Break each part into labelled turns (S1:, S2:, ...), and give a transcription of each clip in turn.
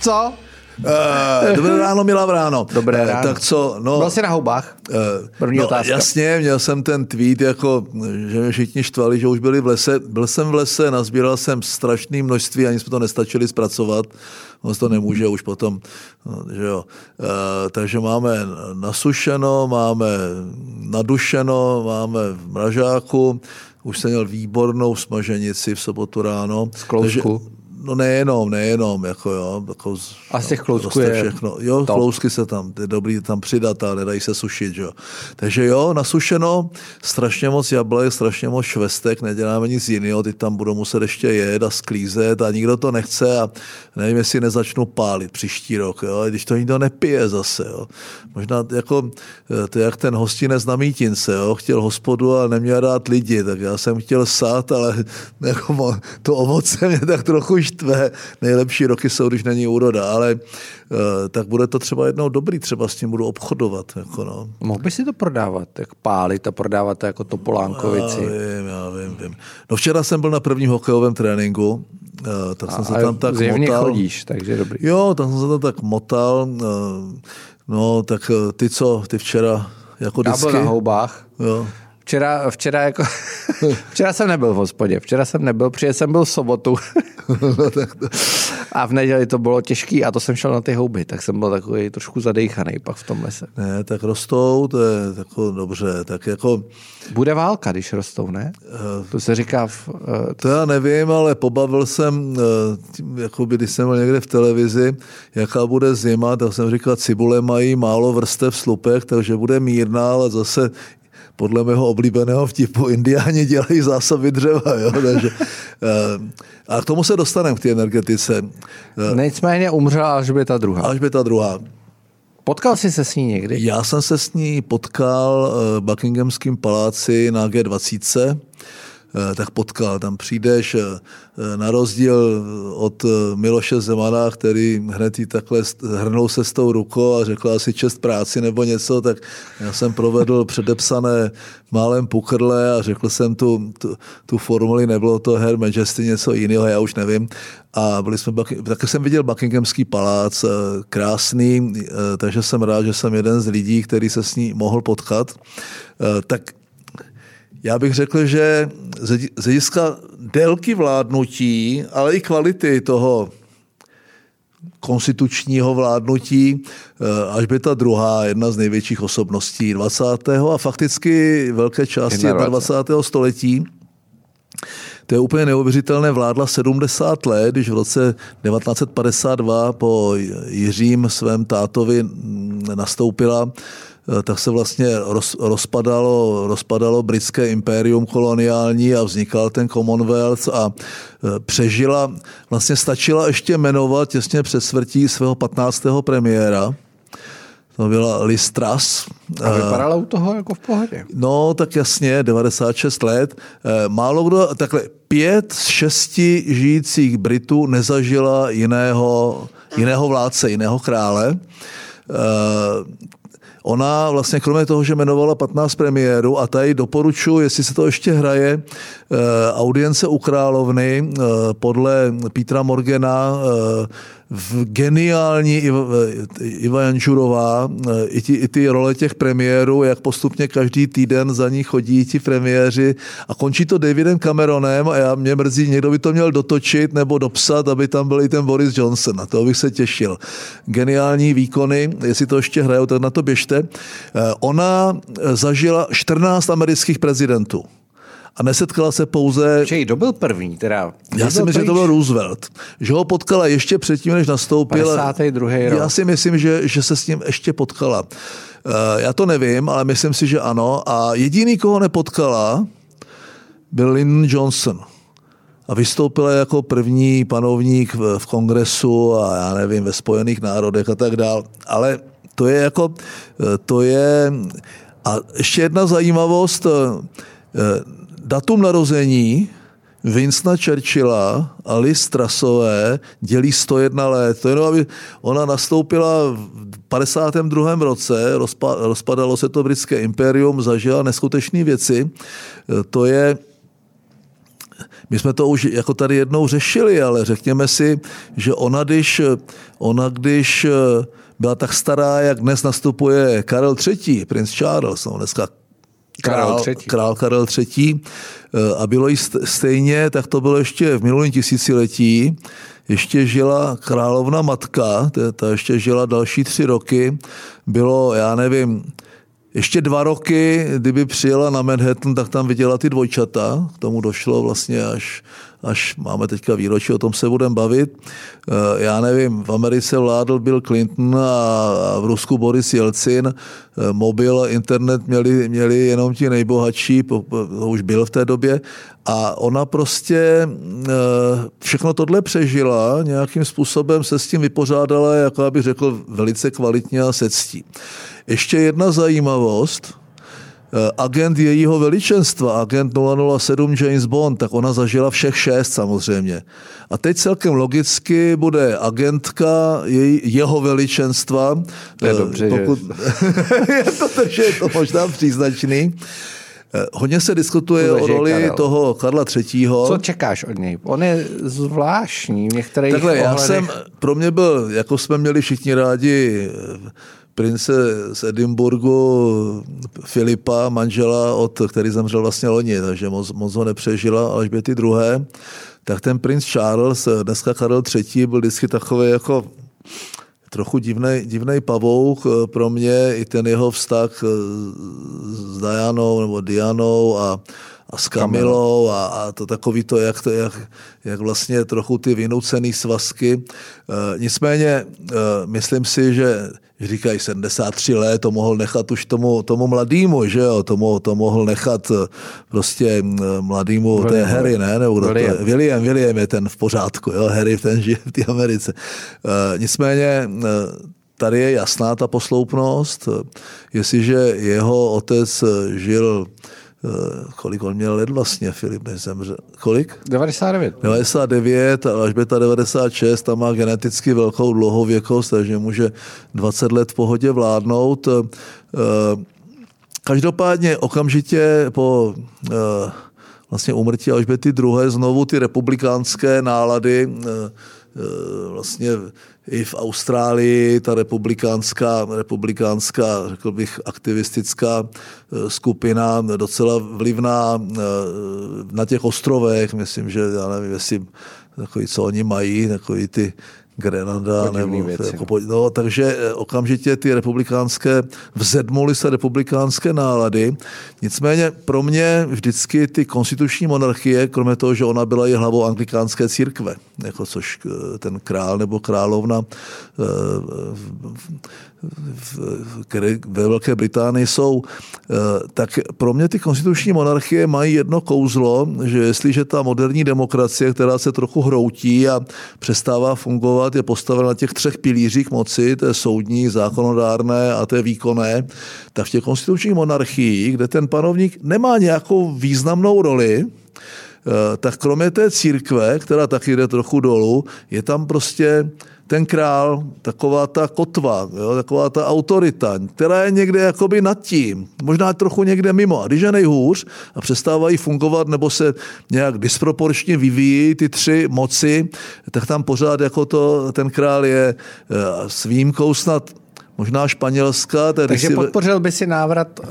S1: Co?
S2: Uh, dobré ráno, milá ráno.
S1: Dobré ráno.
S2: Tak co, no...
S1: Byl jsi na houbách? Uh, První
S2: no,
S1: otázka.
S2: Jasně, měl jsem ten tweet, jako, že mě všichni štvali, že už byli v lese. Byl jsem v lese, nazbíral jsem strašné množství, ani jsme to nestačili zpracovat. On to nemůže už potom, no, že jo. Uh, takže máme nasušeno, máme nadušeno, máme v mražáku, už jsem měl výbornou smaženici v sobotu ráno.
S1: Z klousku. Takže,
S2: No nejenom, nejenom, jako jo. Jako
S1: a z těch klousků je
S2: všechno. Jo, top. klousky se tam, je dobrý tam přidat a nedají se sušit, jo. Takže jo, nasušeno, strašně moc jablek, strašně moc švestek, neděláme nic jiného, ty tam budou muset ještě jet a sklízet a nikdo to nechce a nevím, jestli nezačnu pálit příští rok, jo, když to nikdo nepije zase, jo. Možná jako, eh, to je jak ten hostinec na mítince, jo, chtěl hospodu a neměl rád lidi, tak já jsem chtěl sát, ale jako to ovoce mě tak trochu štve. Nejlepší roky jsou, když není úroda, ale uh, tak bude to třeba jednou dobrý, třeba s tím budu obchodovat. Jako no.
S1: Mohl by si to prodávat, jak pálit a prodávat to jako Topolánkovici?
S2: Já vím, já vím, vím. No včera jsem byl na prvním hokejovém tréninku, uh, tak jsem a, se tam tak motal.
S1: chodíš, takže dobrý.
S2: Jo, tam jsem se tam tak motal. Uh, no, tak ty co, ty včera jako
S1: Já byl na houbách. Jo. Včera, včera, jako, včera jsem nebyl v hospodě, včera jsem nebyl, protože jsem byl v sobotu. a v neděli to bylo těžký a to jsem šel na ty houby, tak jsem byl takový trošku zadejchaný pak v tom lese.
S2: Ne, tak rostou, to je jako dobře, tak jako...
S1: Bude válka, když rostou, ne? To se říká... V, uh,
S2: to já nevím, ale pobavil jsem, uh, jako by, když jsem byl někde v televizi, jaká bude zima, tak jsem říkal, cibule mají málo vrstev slupek, takže bude mírná, ale zase podle mého oblíbeného vtipu indiáni dělají zásoby dřeva. Jo? Takže, eh, a k tomu se dostaneme, k té energetice.
S1: Eh, Nicméně umřela až by ta druhá.
S2: Až by ta druhá.
S1: Potkal jsi se s ní někdy?
S2: Já jsem se s ní potkal v Buckinghamském paláci na G20 Eh, tak potkal. Tam přijdeš eh, na rozdíl od eh, Miloše Zemana, který hned jí takhle hrnul se s tou rukou a řekl asi čest práci nebo něco, tak já jsem provedl předepsané málem pukrle a řekl jsem tu, tu, tu formuli, nebylo to Her Majesty, něco jiného, já už nevím. A byli jsme, taky jsem viděl Buckinghamský palác, krásný, takže jsem rád, že jsem jeden z lidí, který se s ní mohl potkat. Tak já bych řekl, že z hlediska délky vládnutí, ale i kvality toho konstitučního vládnutí, eh, až by ta druhá, jedna z největších osobností 20. a fakticky velké části 21. století. To je úplně neuvěřitelné, vládla 70 let, když v roce 1952 po Jiřím svém tátovi nastoupila tak se vlastně roz, rozpadalo, rozpadalo britské impérium koloniální a vznikal ten Commonwealth a eh, přežila, vlastně stačila ještě jmenovat těsně před smrtí svého 15. premiéra, to byla Liz Truss.
S1: A vypadala u toho jako v pohodě.
S2: No, tak jasně, 96 let. Eh, málo kdo, takhle, pět z šesti žijících Britů nezažila jiného, jiného vládce, jiného krále. Ona vlastně kromě toho, že jmenovala 15 premiérů a tady doporučuji, jestli se to ještě hraje, eh, audience u královny eh, podle Petra Morgana eh, v geniální Iva Jančurová, i, ty, i ty role těch premiérů, jak postupně každý týden za ní chodí ti premiéři a končí to Davidem Cameronem a já mě mrzí, někdo by to měl dotočit nebo dopsat, aby tam byl i ten Boris Johnson, na to bych se těšil. Geniální výkony, jestli to ještě hrajou, tak na to běžte. Ona zažila 14 amerických prezidentů a nesetkala se pouze...
S1: Že kdo byl první? Teda,
S2: já si myslím, že to byl Roosevelt. Že ho potkala ještě předtím, než nastoupil.
S1: 52. rok.
S2: Já si myslím, že, že se s ním ještě potkala. Eh, já to nevím, ale myslím si, že ano. A jediný, koho nepotkala, byl Lyndon Johnson. A vystoupila jako první panovník v, v kongresu a já nevím, ve Spojených národech a tak dál. Ale to je jako, eh, to je, a ještě jedna zajímavost, eh, datum narození Winstona Churchilla a Liz Trasové dělí 101 let. To jenom, aby ona nastoupila v 52. roce, rozpadalo se to britské impérium, zažila neskutečné věci. To je my jsme to už jako tady jednou řešili, ale řekněme si, že ona když, ona když byla tak stará, jak dnes nastupuje Karel III., princ Charles, no dneska král, Karel III. král Karel III. A bylo jí stejně, tak to bylo ještě v minulém tisíciletí, ještě žila královna matka, ta ještě žila další tři roky, bylo, já nevím, ještě dva roky, kdyby přijela na Manhattan, tak tam viděla ty dvojčata. K tomu došlo vlastně až, až máme teďka výročí, o tom se budeme bavit. Eh, já nevím, v Americe vládl Bill Clinton a v Rusku Boris Jelcin. Eh, mobil, internet měli, měli jenom ti nejbohatší, to už byl v té době. A ona prostě eh, všechno tohle přežila, nějakým způsobem se s tím vypořádala, jako abych řekl, velice kvalitně a se ctí. Ještě jedna zajímavost, agent jejího veličenstva, agent 007 James Bond, tak ona zažila všech šest samozřejmě. A teď celkem logicky bude agentka jej, jeho veličenstva.
S1: To je dobře, pokud...
S2: že... je to, takže je to možná příznačný. Eh, hodně se diskutuje o roli Karel. toho Karla III.
S1: Co čekáš od něj? On je zvláštní v některých
S2: Takhle, ohledech. já jsem, pro mě byl, jako jsme měli všichni rádi prince z Edinburgu Filipa, manžela, od, který zemřel vlastně loni, takže moc, moc ho nepřežila Alžběty druhé, tak ten princ Charles, dneska Karel III, byl vždycky takový jako trochu divný, divný pavouk pro mě, i ten jeho vztah s Dianou nebo Dianou a, a s Kamilou a, a to takový to, jak, to, jak, jak vlastně trochu ty vynucený svazky. E, nicméně e, myslím si, že říkají 73 let, to mohl nechat už tomu, tomu mladýmu, že jo, to, mohl, to mohl nechat eh, prostě mladýmu, William, to je Harry, ne? Nebo kdo William. To je? William, William je ten v pořádku, jo, Harry ten žije v té Americe. E, nicméně tady je jasná ta posloupnost, jestliže jeho otec žil kolik on měl let vlastně, Filip, než zemřel. Kolik?
S1: 99.
S2: 99 a Alžběta 96, tam má geneticky velkou dlouhověkost, takže může 20 let v pohodě vládnout. Eh, každopádně okamžitě po eh, vlastně umrtí Alžběty II. znovu ty republikánské nálady vlastně i v Austrálii ta republikánská, republikánská, řekl bych, aktivistická eh, skupina, docela vlivná eh, na těch ostrovech, myslím, že já nevím, jestli takový, co oni mají, takový ty Grenada. Nebo, jako, no, takže eh, okamžitě ty republikánské, vzedmuly se republikánské nálady. Nicméně pro mě vždycky ty konstituční monarchie, kromě toho, že ona byla i hlavou anglikánské církve, jako což eh, ten král nebo královna eh, které ve Velké Británii jsou, tak pro mě ty konstituční monarchie mají jedno kouzlo, že jestliže ta moderní demokracie, která se trochu hroutí a přestává fungovat, je postavena na těch třech pilířích moci, je soudní, zákonodárné a je výkonné, tak v těch konstitučních monarchiích, kde ten panovník nemá nějakou významnou roli, eh, tak kromě té církve, která taky jde trochu dolů, je tam prostě ten král, taková ta kotva, jo, taková ta autorita, která je někde jakoby nad tím, možná trochu někde mimo. A když je nejhůř a přestávají fungovat nebo se nějak disproporčně vyvíjí ty tři moci, tak tam pořád jako to, ten král je eh, s výjimkou snad možná Španělska.
S1: Tady Takže si... podpořil by si návrat uh,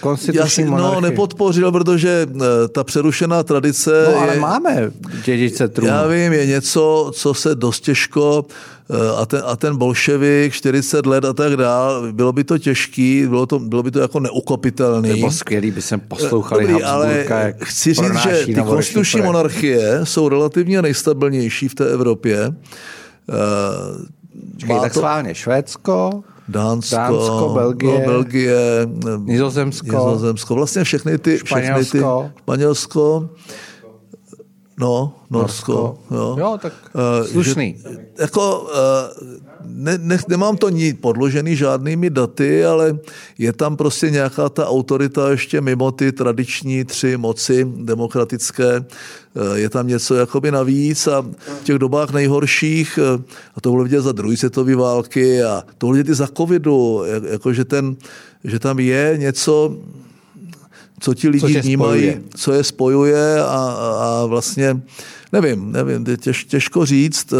S1: konstituční monarchii?
S2: No, nepodpořil, protože uh, ta přerušená tradice...
S1: No, ale je, máme dědice trůnu.
S2: Já vím, je něco, co se dost těžko uh, a ten, a ten bolševik, 40 let a tak dál, bylo by to těžký, bylo, to, bylo by to jako neukopitelný.
S1: Bylo skvělý, by jsem poslouchali Dobrý, ale
S2: jak chci říct, že ty konstituční monarchie jsou relativně nejstabilnější v té Evropě.
S1: Uh, Čekaj, tak to... schválně Švédsko,
S2: Dánsko,
S1: Dánsko Belgie,
S2: no, Belgie
S1: Nizozemsko,
S2: Nizozemsko, vlastně všechny ty,
S1: Španělsko,
S2: všechny ty, Španělsko No, Norsko. Norsko.
S1: Jo. jo, tak uh, slušný. Že,
S2: jako, uh, ne, ne, nemám to ní podložený žádnými daty, ale je tam prostě nějaká ta autorita ještě mimo ty tradiční tři moci demokratické. Uh, je tam něco jakoby navíc a v těch dobách nejhorších, uh, a to bylo vidět za druhé světové války a to bylo vidět i za covidu, jak, jako že, ten, že tam je něco, co ti lidi
S1: Co
S2: vnímají,
S1: spojuje.
S2: co je spojuje a, a vlastně, nevím, nevím, je těž, těžko říct.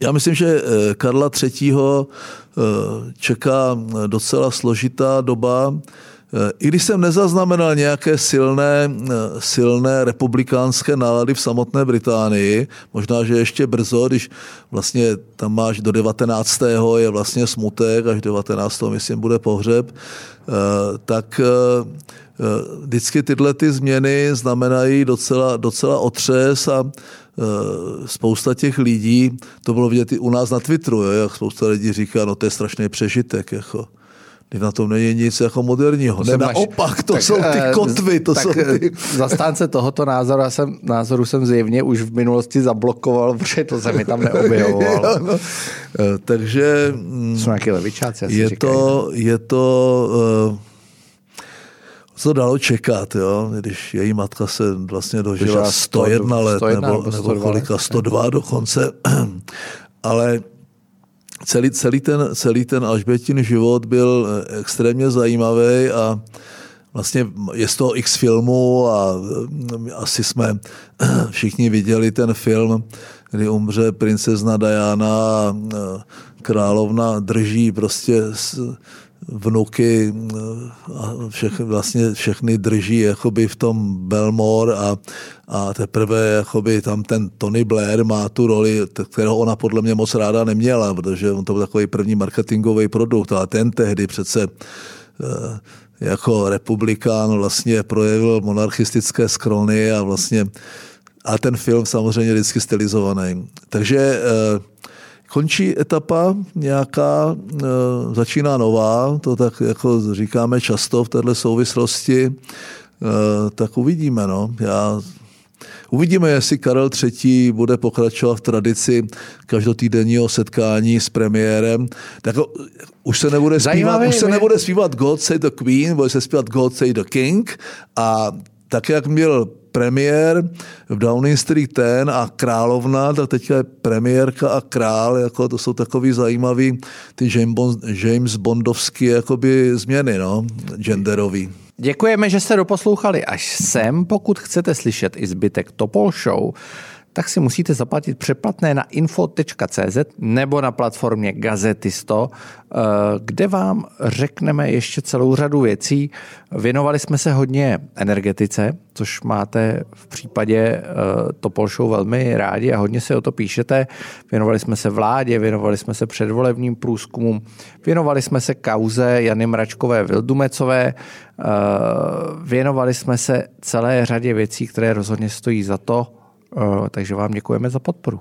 S2: Já myslím, že eh, Karla III. eh, čeká docela složitá doba, I když jsem nezaznamenal nějaké silné, eh, silné republikánské nálady v samotné Británii, možná, že ještě brzo, když vlastně tam máš do 19. je vlastně smutek, až 19. myslím bude pohřeb, eh, tak vždycky tyhle ty změny znamenají docela, docela otřes a spousta těch lidí, to bylo vidět i u nás na Twitteru, jo, jak spousta lidí říká, no to je strašný přežitek. Jako. Na tom není nic jako moderního. Ne, naopak, to tak, jsou ty kotvy. To
S1: tak
S2: jsou ty...
S1: zastánce tohoto názoru jsem, názoru jsem zjevně už v minulosti zablokoval, protože to se mi tam neobjevovalo. no.
S2: Takže
S1: jsou nějaké levičáci,
S2: je to, je to uh, co dalo čekat, jo? když její matka se vlastně dožila 101 let, 101 nebo, nebo kolika, 102 dokonce, ale celý, celý, ten, celý ten Alžbětin život byl eh, extrémně zajímavý a vlastně je z toho x filmů a eh, asi jsme všichni viděli ten film, kdy umře princezna Diana a eh, královna drží prostě vnuky a všechny, vlastně všechny drží jakoby v tom Belmore a, a teprve jakoby tam ten Tony Blair má tu roli, kterou ona podle mě moc ráda neměla, protože on to byl takový první marketingový produkt, ale ten tehdy přece eh, jako republikán vlastně projevil monarchistické skrony a vlastně a ten film samozřejmě vždycky stylizovaný. Takže eh, končí etapa nějaká, e, začíná nová, to tak jako říkáme často v této souvislosti, e, tak uvidíme. No. Já Uvidíme, jestli Karel III. bude pokračovat v tradici každotýdenního setkání s premiérem. Tak už se nebude zpívat, už se nebude zpívat God Save the Queen, bude se zpívat God Save the King a tak, jak měl premiér v Downing Street ten a královna, tak teďka je premiérka a král, jako to jsou takový zajímavý ty James Bondovský jakoby změny, no, genderový.
S1: Děkujeme, že jste doposlouchali až sem. Pokud chcete slyšet i zbytek Topol Show, tak si musíte zaplatit přeplatné na info.cz nebo na platformě Gazetisto, eh, kde vám řekneme ještě celou řadu věcí. Věnovali jsme se hodně energetice, což máte v případě eh, Topol Show velmi rádi a hodně se o to píšete. Věnovali jsme se vládě, věnovali jsme se předvolebním průzkumům, věnovali jsme se kauze Jany Mračkové Vildumecové, eh, věnovali jsme se celé řadě věcí, které rozhodně stojí za to, takže vám děkujeme za podporu.